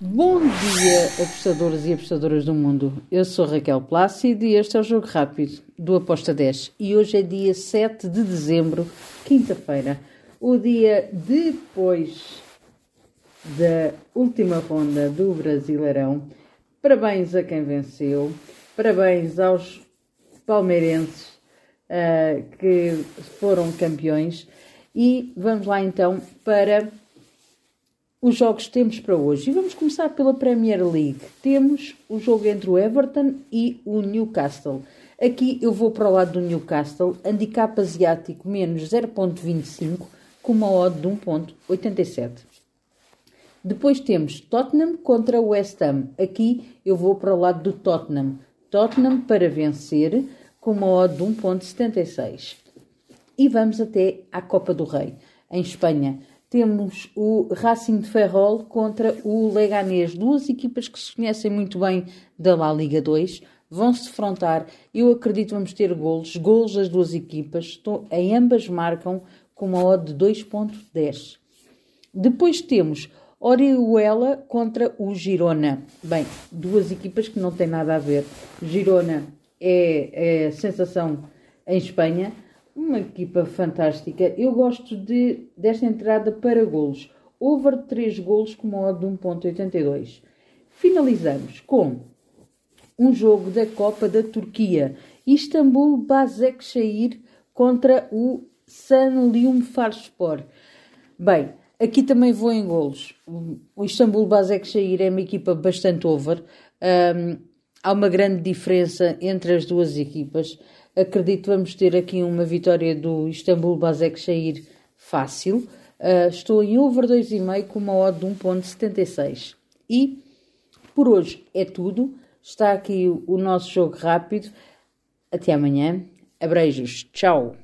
Bom dia, apostadores e apostadoras do mundo. Eu sou Raquel Plácido e este é o Jogo Rápido do Aposta 10. E hoje é dia 7 de dezembro, quinta-feira, o dia depois da última ronda do Brasileirão. Parabéns a quem venceu, parabéns aos palmeirenses uh, que foram campeões. E vamos lá então para os jogos que temos para hoje. E vamos começar pela Premier League. Temos o jogo entre o Everton e o Newcastle. Aqui eu vou para o lado do Newcastle, handicap asiático menos 0.25 com uma odd de 1.87. Depois temos Tottenham contra West Ham. Aqui eu vou para o lado do Tottenham. Tottenham para vencer com uma odd de 1.76. E vamos até à Copa do Rei, em Espanha temos o Racing de Ferrol contra o Leganés, duas equipas que se conhecem muito bem da La Liga 2, vão se defrontar. Eu acredito que vamos ter golos, golos das duas equipas, em ambas marcam com uma odd de 2.10. Depois temos Orihuela contra o Girona. Bem, duas equipas que não têm nada a ver. Girona é, é sensação em Espanha, uma equipa fantástica. Eu gosto de, desta entrada para golos. Over 3 golos com uma odd de 1.82. Finalizamos com um jogo da Copa da Turquia. Istambul Basaksehir contra o Sanlium Farspor. Bem, aqui também vou em golos. O Istambul Basaksehir é uma equipa bastante over. Um, há uma grande diferença entre as duas equipas. Acredito que vamos ter aqui uma vitória do Istambul Basaksehir fácil. Uh, estou em over 2,5 com uma odd de 1.76. E por hoje é tudo. Está aqui o nosso jogo rápido. Até amanhã. Abreijos. Tchau.